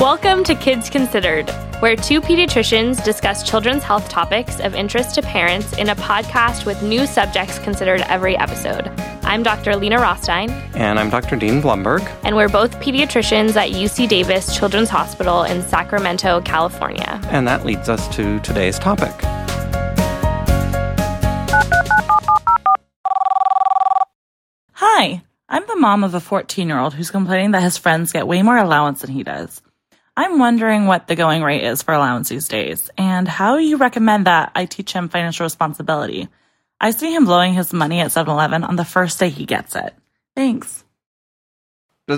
Welcome to Kids Considered, where two pediatricians discuss children's health topics of interest to parents in a podcast with new subjects considered every episode. I'm Dr. Lena Rostein. And I'm Dr. Dean Blumberg. And we're both pediatricians at UC Davis Children's Hospital in Sacramento, California. And that leads us to today's topic. Hi, I'm the mom of a 14 year old who's complaining that his friends get way more allowance than he does. I'm wondering what the going rate is for allowance these days and how you recommend that I teach him financial responsibility. I see him blowing his money at 7 Eleven on the first day he gets it. Thanks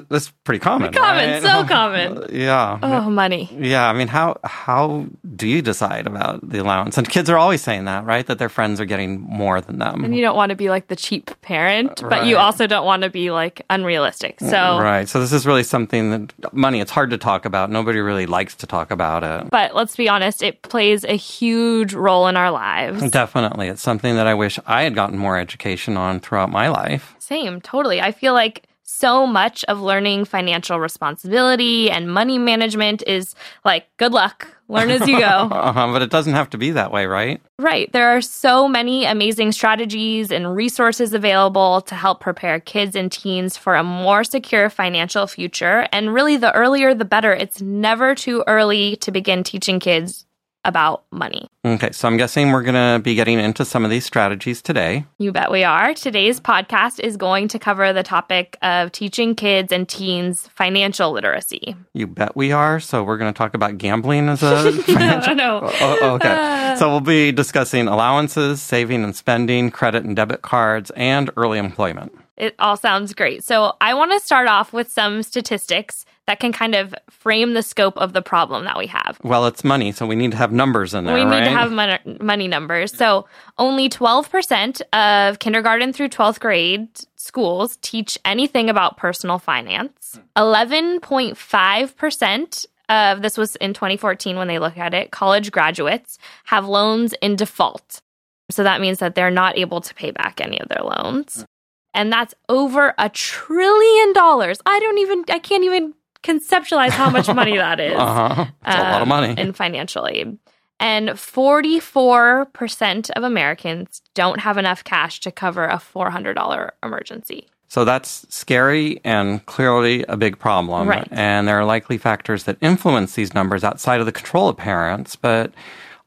that's pretty common. Common, right? so common. yeah. Oh, money. Yeah. I mean, how how do you decide about the allowance? And kids are always saying that, right? That their friends are getting more than them. And you don't want to be like the cheap parent, right. but you also don't want to be like unrealistic. So mm, right. So this is really something that money. It's hard to talk about. Nobody really likes to talk about it. But let's be honest, it plays a huge role in our lives. Definitely, it's something that I wish I had gotten more education on throughout my life. Same, totally. I feel like so much of learning financial responsibility and money management is like, good luck, learn as you go. uh-huh, but it doesn't have to be that way, right? Right. There are so many amazing strategies and resources available to help prepare kids and teens for a more secure financial future. And really, the earlier the better. It's never too early to begin teaching kids about money. Okay, so I'm guessing we're going to be getting into some of these strategies today. You bet we are. Today's podcast is going to cover the topic of teaching kids and teens financial literacy. You bet we are. So we're going to talk about gambling as a financial. no, no. Oh, oh, okay. Ah. so we'll be discussing allowances, saving and spending, credit and debit cards, and early employment. It all sounds great. So I want to start off with some statistics that can kind of frame the scope of the problem that we have. Well, it's money, so we need to have numbers in there. We right? need to have money, money numbers. So only 12% of kindergarten through 12th grade schools teach anything about personal finance. 11.5% of this was in 2014 when they look at it, college graduates have loans in default. So that means that they're not able to pay back any of their loans. Hmm. And that's over a trillion dollars. I don't even, I can't even conceptualize how much money that is. uh-huh. It's um, a lot of money. Um, in financial aid. And 44% of Americans don't have enough cash to cover a $400 emergency. So that's scary and clearly a big problem. Right. And there are likely factors that influence these numbers outside of the control of parents, but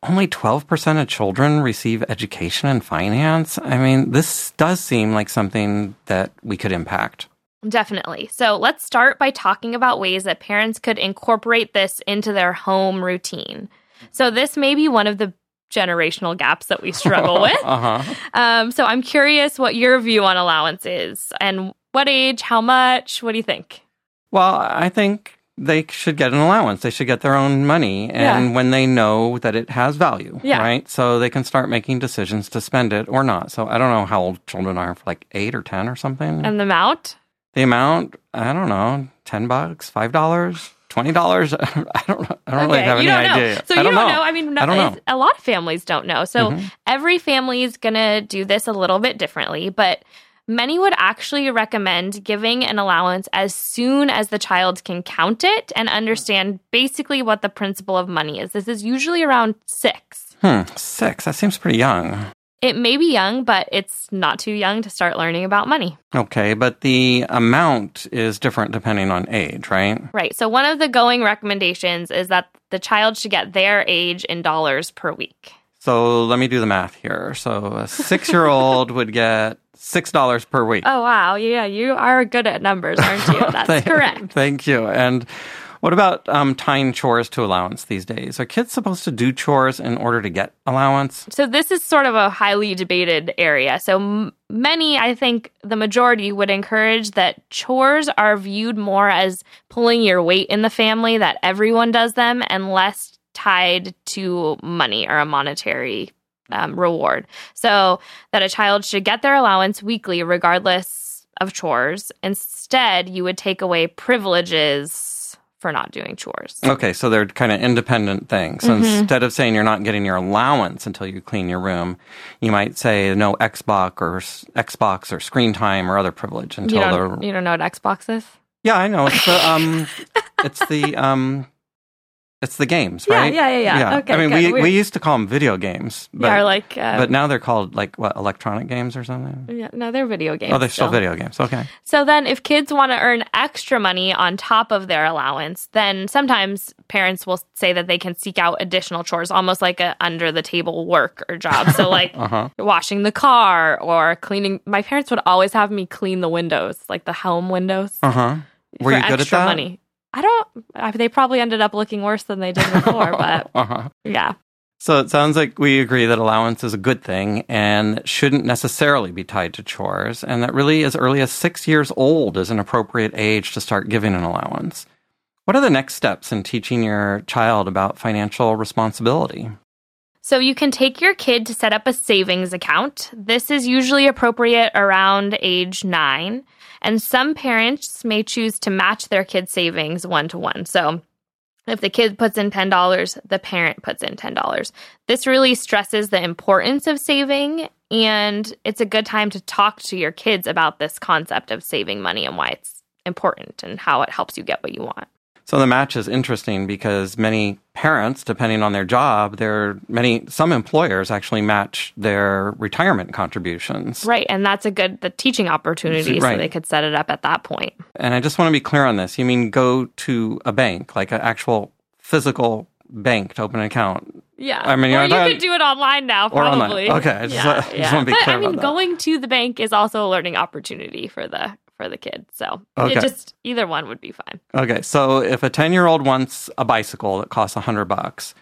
only 12% of children receive education in finance. I mean, this does seem like something that we could impact. Definitely. So let's start by talking about ways that parents could incorporate this into their home routine. So this may be one of the generational gaps that we struggle with. uh-huh. um, so I'm curious what your view on allowance is and what age, how much, what do you think? Well, I think they should get an allowance. They should get their own money. And yeah. when they know that it has value, yeah. right? So they can start making decisions to spend it or not. So I don't know how old children are, like eight or 10 or something. And the amount? The amount, I don't know, 10 bucks, $5? Twenty dollars? I don't. know. I don't okay, really have any idea. Know. So I you don't, don't know. know. I mean, no, I don't know. a lot of families don't know. So mm-hmm. every family is gonna do this a little bit differently, but many would actually recommend giving an allowance as soon as the child can count it and understand basically what the principle of money is. This is usually around six. Hmm, six. That seems pretty young. It may be young, but it's not too young to start learning about money. Okay, but the amount is different depending on age, right? Right. So, one of the going recommendations is that the child should get their age in dollars per week. So, let me do the math here. So, a six year old would get $6 per week. Oh, wow. Yeah, you are good at numbers, aren't you? That's thank, correct. Thank you. And what about um, tying chores to allowance these days? Are kids supposed to do chores in order to get allowance? So, this is sort of a highly debated area. So, m- many, I think the majority, would encourage that chores are viewed more as pulling your weight in the family, that everyone does them, and less tied to money or a monetary um, reward. So, that a child should get their allowance weekly, regardless of chores. Instead, you would take away privileges for not doing chores. Okay, so they're kind of independent things. So mm-hmm. instead of saying you're not getting your allowance until you clean your room, you might say no Xbox or Xbox or screen time or other privilege until you don't, you don't know what Xbox is. Yeah, I know. It's the um, it's the um, It's the games, Yeah, right? yeah, yeah, yeah. Okay, I mean, good. we We're- we used to call them video games, but yeah, like, uh, but now they're called like what electronic games or something. yeah, no, they're video games. Oh, they're still video games. Okay. So then, if kids want to earn extra money on top of their allowance, then sometimes parents will say that they can seek out additional chores, almost like a under the table work or job. So, like Uh-huh. washing the car or cleaning. My parents would always have me clean the windows, like the helm windows, Uh huh. Were you good at extra that? money. I don't. I, they probably ended up looking worse than they did before, but Uh-huh. yeah. So it sounds like we agree that allowance is a good thing and shouldn't necessarily be tied to chores, and that really as early as six years old is an appropriate age to start giving an allowance. What are the next steps in teaching your child about financial responsibility? So you can take your kid to set up a savings account. This is usually appropriate around age nine. And some parents may choose to match their kid's savings one to one. So if the kid puts in $10, the parent puts in $10. This really stresses the importance of saving. And it's a good time to talk to your kids about this concept of saving money and why it's important and how it helps you get what you want. So the match is interesting because many parents, depending on their job, there many some employers actually match their retirement contributions. Right. And that's a good the teaching opportunity so they could set it up at that point. And I just want to be clear on this. You mean go to a bank, like an actual physical bank to open an account? Yeah. I mean, or you could do it online now, Or online. probably. Okay, I just yeah, I just yeah. wanna be but clear I mean, going to the bank is also a learning opportunity for the for the kid. So Okay. it just either one would be fine. Okay, so if a 10 year old wants a bicycle that costs 100 bucks,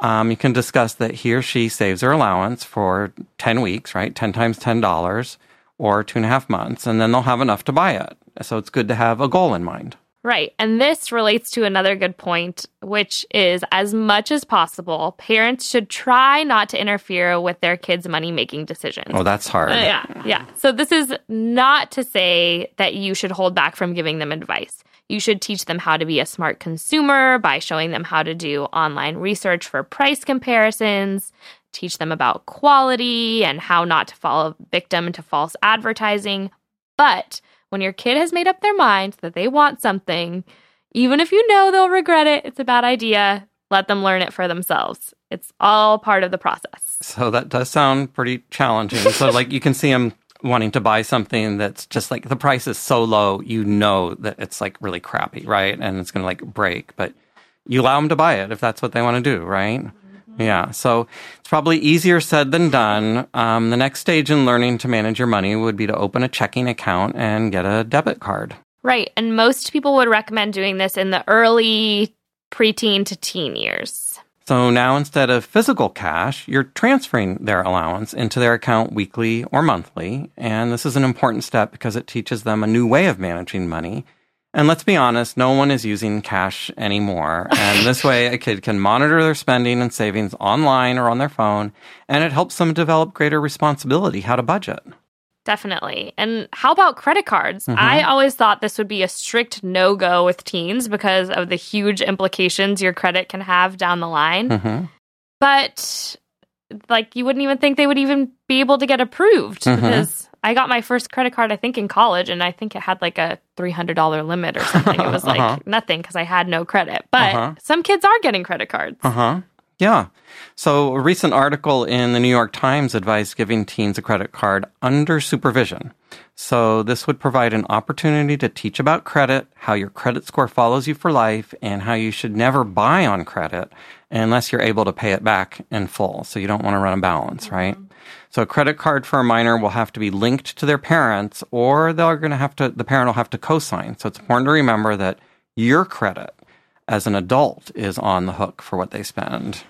um, you can discuss that he or she saves their allowance for 10 weeks, right? 10 times $10 or two and a half months, and then they'll have enough to buy it. So it's good to have a goal in mind. Right. And this relates to another good point, which is as much as possible, parents should try not to interfere with their kids' money making decisions. Oh, that's hard. Uh, yeah, yeah. So this is not to say that you should hold back from giving them advice. You should teach them how to be a smart consumer by showing them how to do online research for price comparisons, teach them about quality and how not to fall victim to false advertising. But when your kid has made up their mind that they want something, even if you know they'll regret it, it's a bad idea, let them learn it for themselves. It's all part of the process. So that does sound pretty challenging. so, like, you can see him wanting to buy something that's just like the price is so low, you know that it's like really crappy, right? And it's going to like break, but you allow them to buy it if that's what they want to do, right? Yeah. So it's probably easier said than done. Um, the next stage in learning to manage your money would be to open a checking account and get a debit card. Right. And most people would recommend doing this in the early preteen to teen years. So now instead of physical cash, you're transferring their allowance into their account weekly or monthly. And this is an important step because it teaches them a new way of managing money. And let's be honest, no one is using cash anymore. And this way, a kid can monitor their spending and savings online or on their phone. And it helps them develop greater responsibility how to budget. Definitely. And how about credit cards? I always thought this would be a strict no go with teens because of the huge implications your credit can have down the line. hmm But like you wouldn't even think they would even be able to get approved Mhm. because I got my first credit card I think in college and I think it had like a $300 limit or something. it was like Uh-huh. nothing because I had no credit. But Uh-huh. some kids are getting credit cards. Uh huh. Yeah. So, a recent article in the New York Times advised giving teens a credit card under supervision. So, this would provide an opportunity to teach about credit, how your credit score follows you for life, and how you should never buy on credit unless you're able to pay it back in full. So, you don't want to run a balance, mm-hmm. right? So, a credit card for a minor will have to be linked to their parents, or they're going to have to, the parent will have to co sign. So, it's important to remember that your credit as an adult is on the hook for what they spend.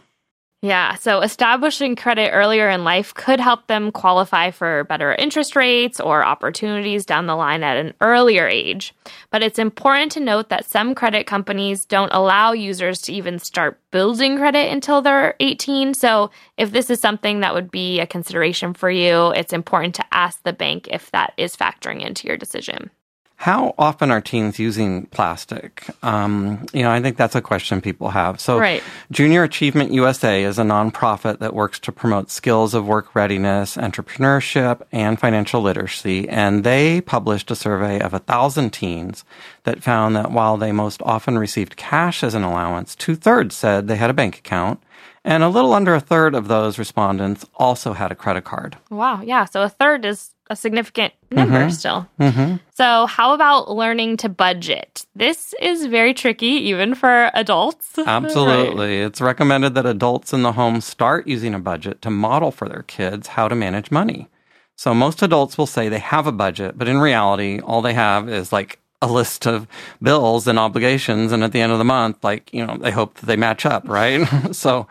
Yeah, so establishing credit earlier in life could help them qualify for better interest rates or opportunities down the line at an earlier age. But it's important to note that some credit companies don't allow users to even start building credit until they're 18. So if this is something that would be a consideration for you, it's important to ask the bank if that is factoring into your decision. How often are teens using plastic? Um, you know, I think that's a question people have. So, Right. Junior Achievement USA is a nonprofit that works to promote skills of work readiness, entrepreneurship, and financial literacy. And they published a survey of a thousand teens that found that while they most often received cash as an allowance, two thirds said they had a bank account. And a little under a third of those respondents also had a credit card. Wow. Yeah. So a third is a significant number mm-hmm. still. Mm-hmm. So, how about learning to budget? This is very tricky, even for adults. Absolutely. It's recommended that adults in the home start using a budget to model for their kids how to manage money. So most adults will say they have a budget, but in reality, all they have is like a list of bills and obligations. And at the end of the month, like, you know, they hope that they match up, right? so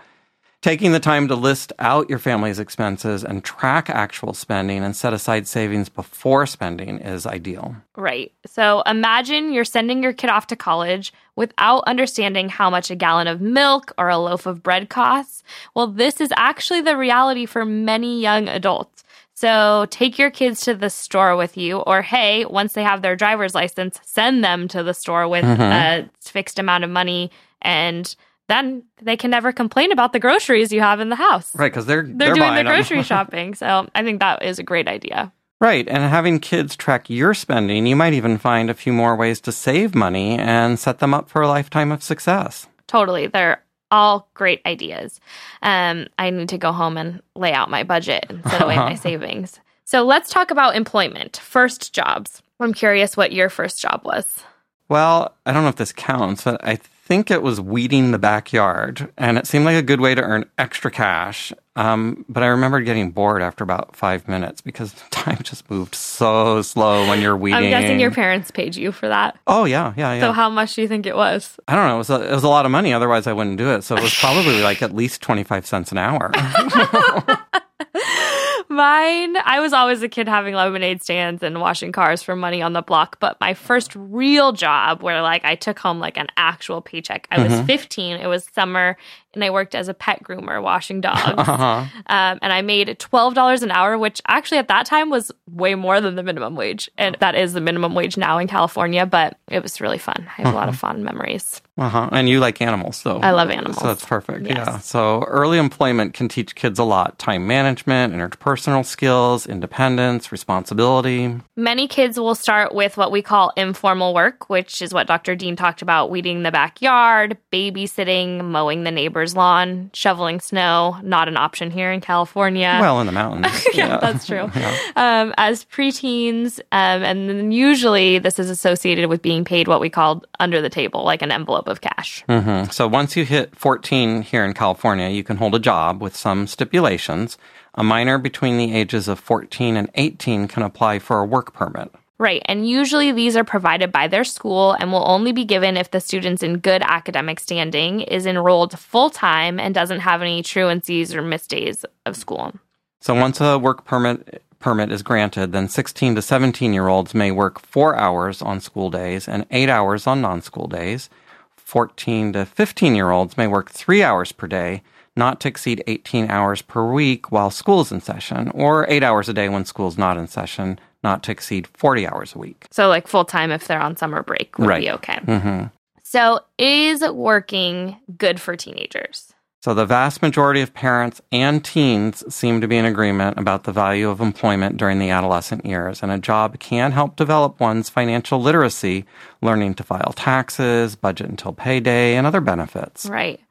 taking the time to list out your family's expenses and track actual spending and set aside savings before spending is ideal. Right. So imagine you're sending your kid off to college without understanding how much a gallon of milk or a loaf of bread costs. Well, this is actually the reality for many young adults. So take your kids to the store with you, or hey, once they have their driver's license, send them to the store with mm-hmm. a fixed amount of money, and then they can never complain about the groceries you have in the house. Right, because they're, They're, doing buying the grocery shopping. So I think that is a great idea. Right. And having kids track your spending, you might even find a few more ways to save money and set them up for a lifetime of success. Totally. They're all great ideas. Um, I need to go home and lay out my budget and set away my savings. So let's talk about employment. First jobs. I'm curious what your first job was. Well, I don't know if this counts, but I think it was weeding the backyard, and it seemed like a good way to earn extra cash. Um, but I remembered getting bored after about five minutes because time just moved so slow when you're weeding. I'm guessing your parents paid you for that. Oh yeah, yeah, yeah. So how much do you think it was? I don't know. It was, a, it was a lot of money. Otherwise, I wouldn't do it. So it was probably like at least twenty five cents an hour. Mine, I was always a kid having lemonade stands and washing cars for money on the block. But my first real job where like I took home like an actual paycheck, I was uh-huh. 15. It was summer and I worked as a pet groomer washing dogs. uh-huh. Um, and I made $12 an hour, which actually at that time was way more than the minimum wage. And that is the minimum wage now in California, but it was really fun. I have a lot of fond memories. Uh-huh. And you like animals, so I love animals. So that's perfect. Yes. Yeah. So early employment can teach kids a lot: time management, interpersonal skills, independence, responsibility. Many kids will start with what we call informal work, which is what Dr. Dean talked about weeding the backyard, babysitting, mowing the neighbor's lawn, shoveling snow. Not an option here in California. Well, in the mountains. yeah, that's true. Um, as preteens, um, and then usually this is associated with being paid what we called under the table, like an envelope of cash. Mhm. So once you hit 14 here in California, you can hold a job with some stipulations. A minor between the ages of 14 and 18 can apply for a work permit. Right. And usually these are provided by their school and will only be given if the student's in good academic standing, is enrolled full time, and doesn't have any truancies or missed days of school. So once a work permit permit is granted, then 16 to 17 year olds may work four hours on school days and eight hours on non school days. 14 to 15 year olds may work three hours per day, not to exceed 18 hours per week while school is in session, or eight hours a day when school's not in session, not to exceed 40 hours a week. So, like full time if they're on summer break would Right. be okay. hmm So, is working good for teenagers? So the vast majority of parents and teens seem to be in agreement about the value of employment during the adolescent years, and a job can help develop one's financial literacy, learning to file taxes, budget until payday, and other benefits. Right.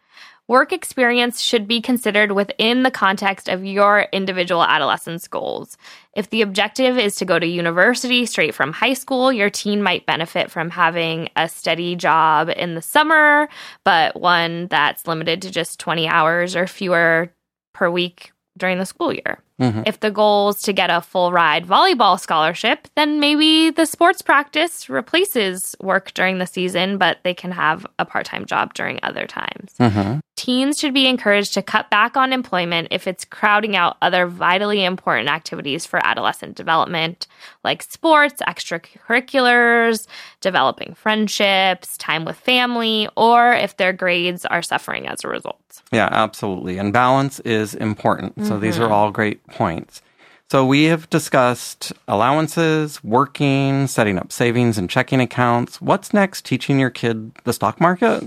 Work experience should be considered within the context of your individual adolescence goals. If the objective is to go to university straight from high school, your teen might benefit from having a steady job in the summer, but one that's limited to just 20 hours or fewer per week during the school year. Mhm. If the goal is to get a full ride volleyball scholarship, then maybe the sports practice replaces work during the season, but they can have a part time job during other times. Mhm. Teens should be encouraged to cut back on employment if it's crowding out other vitally important activities for adolescent development, like sports, extracurriculars, developing friendships, time with family, or if their grades are suffering as a result. Yeah, absolutely. And balance is important. So these are mm-hmm. all great points. So we have discussed allowances, working, setting up savings and checking accounts. What's next? Teaching your kid the stock market?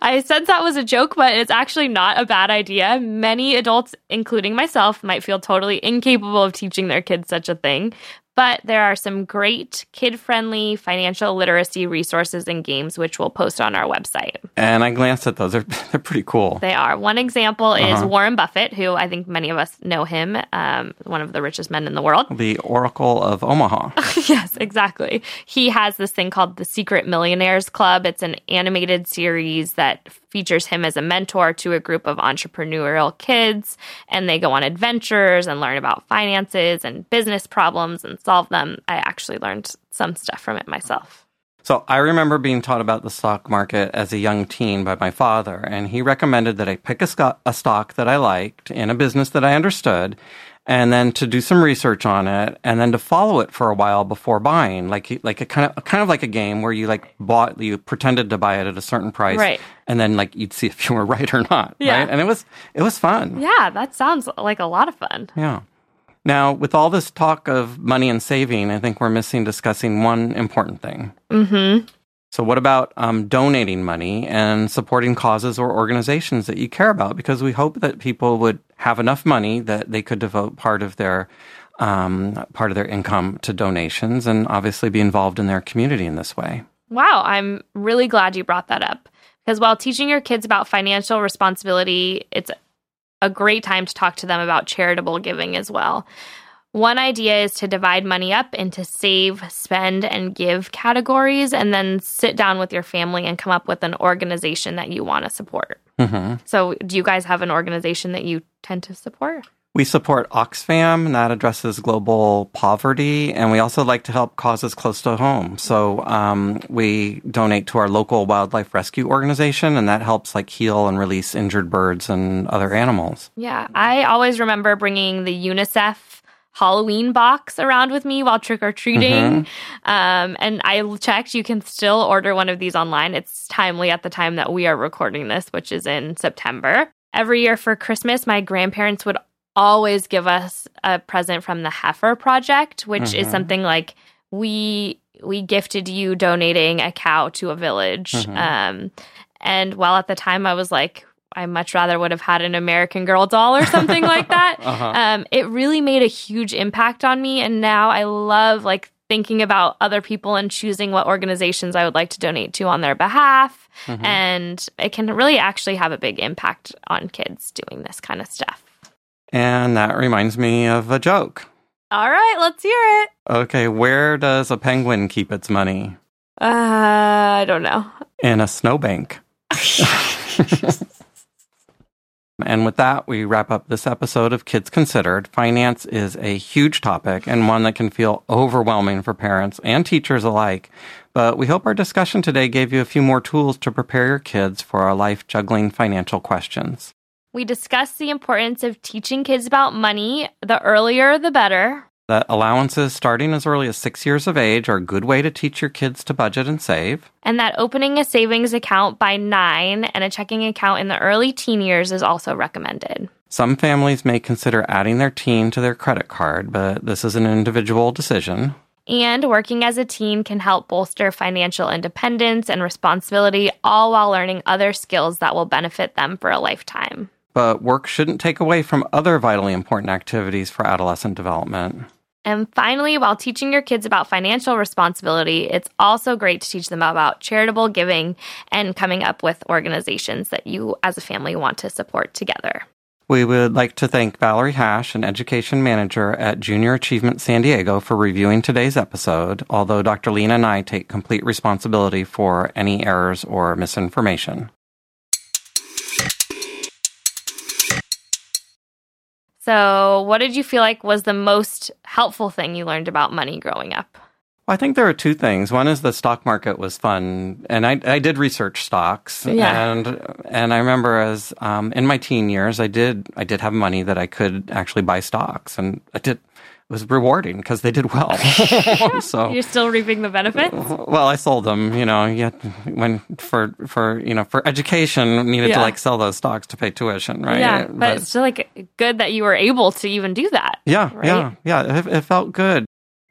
I said that was a joke, but it's actually not a bad idea. Many adults, including myself, might feel totally incapable of teaching their kids such a thing. But there are some great kid friendly financial literacy resources and games, which we'll post on our website. And I glanced at those. They're, they're pretty cool. They are. One example is Uh-huh. Warren Buffett, who I think many of us know him, um, one of the richest men in the world. The Oracle of Omaha. yes, exactly. He has this thing called the Secret Millionaires Club. It's an animated series that features him as a mentor to a group of entrepreneurial kids, and they go on adventures and learn about finances and business problems and solve them. I actually learned some stuff from it myself. So I remember being taught about the stock market as a young teen by my father, and he recommended that I pick a, sco- a stock that I liked in a business that I understood, and then to do some research on it, and then to follow it for a while before buying, like like a kind of kind of like a game where you like bought, you pretended to buy it at a certain price, Right. And then like you'd see if you were right or not, Yeah. right? And it was it was fun. Yeah, that sounds like a lot of fun. Yeah. Now, with all this talk of money and saving, I think we're missing discussing one important thing. Mm-hmm. So, what about um, donating money and supporting causes or organizations that you care about? Because we hope that people would have enough money that they could devote part of their um, part of their income to donations, and obviously be involved in their community in this way. Wow, I'm really glad you brought that up. Because while teaching your kids about financial responsibility, it's a great time to talk to them about charitable giving as well. One idea is to divide money up into save, spend, and give categories, and then sit down with your family and come up with an organization that you want to support. hmm So, do you guys have an organization that you tend to support? We support Oxfam, and that addresses global poverty, and we also like to help causes close to home. So um, we donate to our local wildlife rescue organization, and that helps like heal and release injured birds and other animals. Yeah, I always remember bringing the UNICEF Halloween box around with me while trick or treating. Um, and I checked, you can still order one of these online. It's timely at the time that we are recording this, which is in September. Every year for Christmas, my grandparents would always give us a present from the Heifer Project, which is Mhm. something like we we gifted you donating a cow to a village. Mhm. Um, and while at the time I was like, I much rather would have had an American Girl doll or something like that. Uh-huh. Um, it really made a huge impact on me, and now I love like thinking about other people and choosing what organizations I would like to donate to on their behalf. Mhm. And it can really actually have a big impact on kids doing this kind of stuff. And that reminds me of a joke. All right, let's hear it. Okay, where does a penguin keep its money? Uh, I don't know. In a snowbank. And with that, we wrap up this episode of Kids Considered. Finance is a huge topic and one that can feel overwhelming for parents and teachers alike. But we hope our discussion today gave you a few more tools to prepare your kids for our life juggling financial questions. We discussed the importance of teaching kids about money. The earlier, the better. That allowances starting as early as six years of age are a good way to teach your kids to budget and save. And that opening a savings account by nine and a checking account in the early teen years is also recommended. Some families may consider adding their teen to their credit card, but this is an individual decision. And working as a teen can help bolster financial independence and responsibility, all while learning other skills that will benefit them for a lifetime. But work shouldn't take away from other vitally important activities for adolescent development. And finally, while teaching your kids about financial responsibility, it's also great to teach them about charitable giving and coming up with organizations that you as a family want to support together. We would like to thank Valerie Hash, an education manager at Junior Achievement San Diego, for reviewing today's episode, although Dr. Lena and I take complete responsibility for any errors or misinformation. So, what did you feel like was the most helpful thing you learned about money growing up? Well, I think there are two things. One is the stock market was fun, and I, I did research stocks, Yeah. and and I remember as um, in my teen years, I did I did have money that I could actually buy stocks, and I did was rewarding because they did well. so You're still reaping the benefits? well, I sold them. You know, yet when for for you know for education needed Yeah. to like sell those stocks to pay tuition, right? Yeah, but, it's still like good that you were able to even do that. Yeah, right? yeah, yeah. It, it felt good.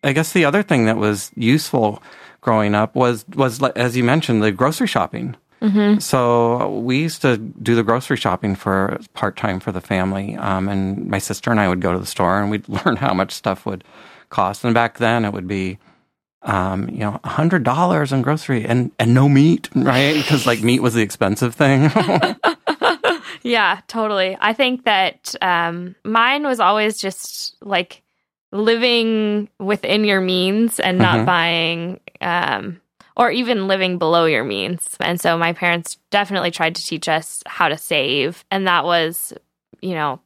I guess the other thing that was useful growing up was was as you mentioned the grocery shopping. Mm-hmm. So we used to do the grocery shopping for part time for the family, um, and my sister and I would go to the store and we'd learn how much stuff would cost. And back then it would be. Um, you know, a hundred dollars in grocery and, and no meat, right? Because like meat was the expensive thing. Yeah, totally. I think that um, mine was always just like living within your means and not Mhm. buying, um, or even living below your means. And so my parents definitely tried to teach us how to save. And that was, you know,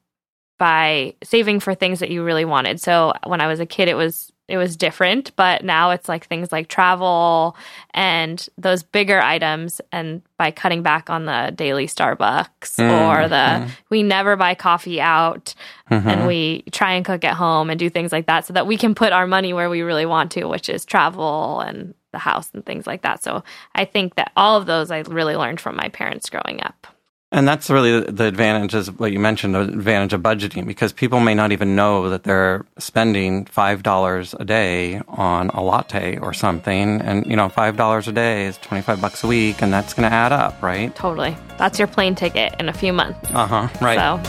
by saving for things that you really wanted. So when I was a kid, it was it was different, but now it's like things like travel and those bigger items. And by cutting back on the daily Starbucks mm, or the mm. we never buy coffee out and mm-hmm. we try and cook at home and do things like that so that we can put our money where we really want to, which is travel and the house and things like that. So I think that all of those I really learned from my parents growing up. And that's really the- the advantage is what you mentioned, the advantage of budgeting, because people may not even know that they're spending $5 a day on a latte or something. And, you know, $5 a day is 25 bucks a week, and that's going to add up, right? Totally. That's your plane ticket in a few months. Uh huh. Right. So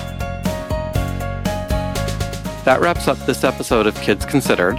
That wraps up this episode of Kids Considered.